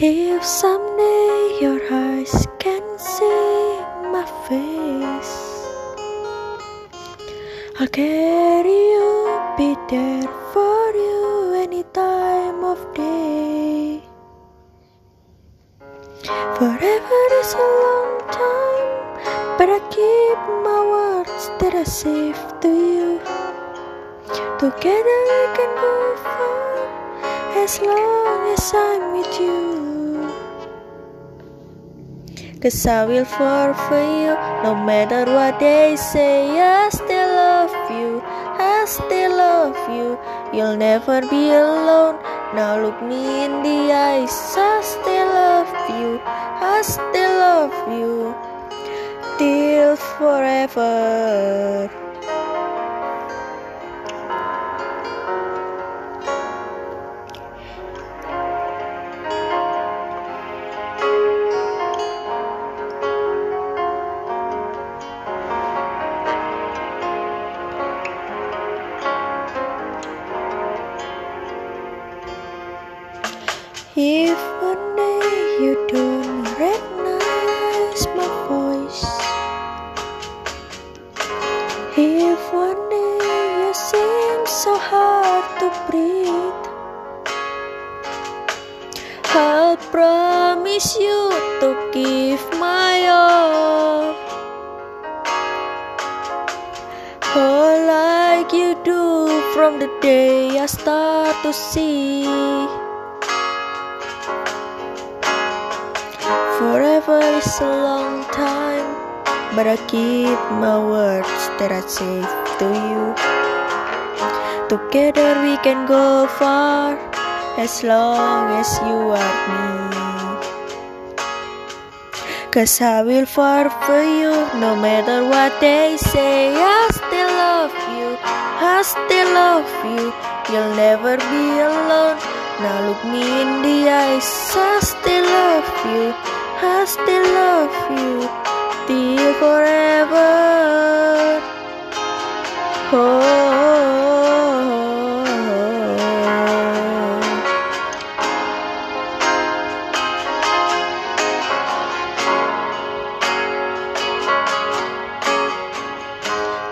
If someday your eyes can see my face, I'll carry you, be there for you any time of day. Forever is a long time, but I keep my words that I save to you. Together we can go far as long as I'm with you. Cause I will fall for you no matter what they say. I still love you, I still love you. You'll never be alone. Now look me in the eyes. I still love you, I still love you. Till forever. If one day you don't recognize my voice, if one day you seem so hard to breathe, I'll promise you to give my all. All like you do from the day I start to see. Forever is a long time, but I keep my words that I say to you. Together we can go far as long as you are me. Cause I will fight for you no matter what they say. I still love you, I still love you. You'll never be alone. Now look me in the eyes, I still love you. I still love you till forever. Oh.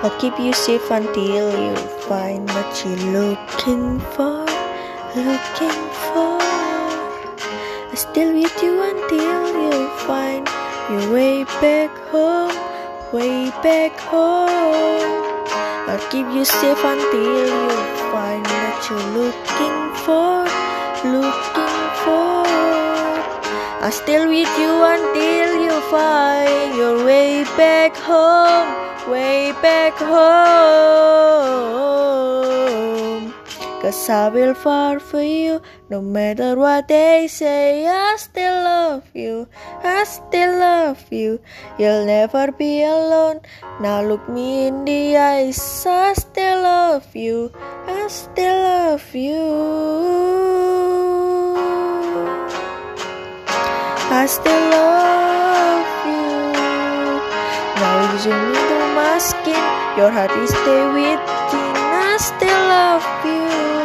I'll keep you safe until you find what you're looking for, looking for. Still with you until you find your way back home, way back home. I'll keep you safe until you find what you're looking for, looking for. I'll still with you until you find your way back home, way back home. Cause I will fight for you no matter what they say. I still love you, I still love you. You'll never be alone. Now look me in the eyes. I still love you, I still love you. I still love you. Now you zoom into my skin, your heart is stay me. I still love you.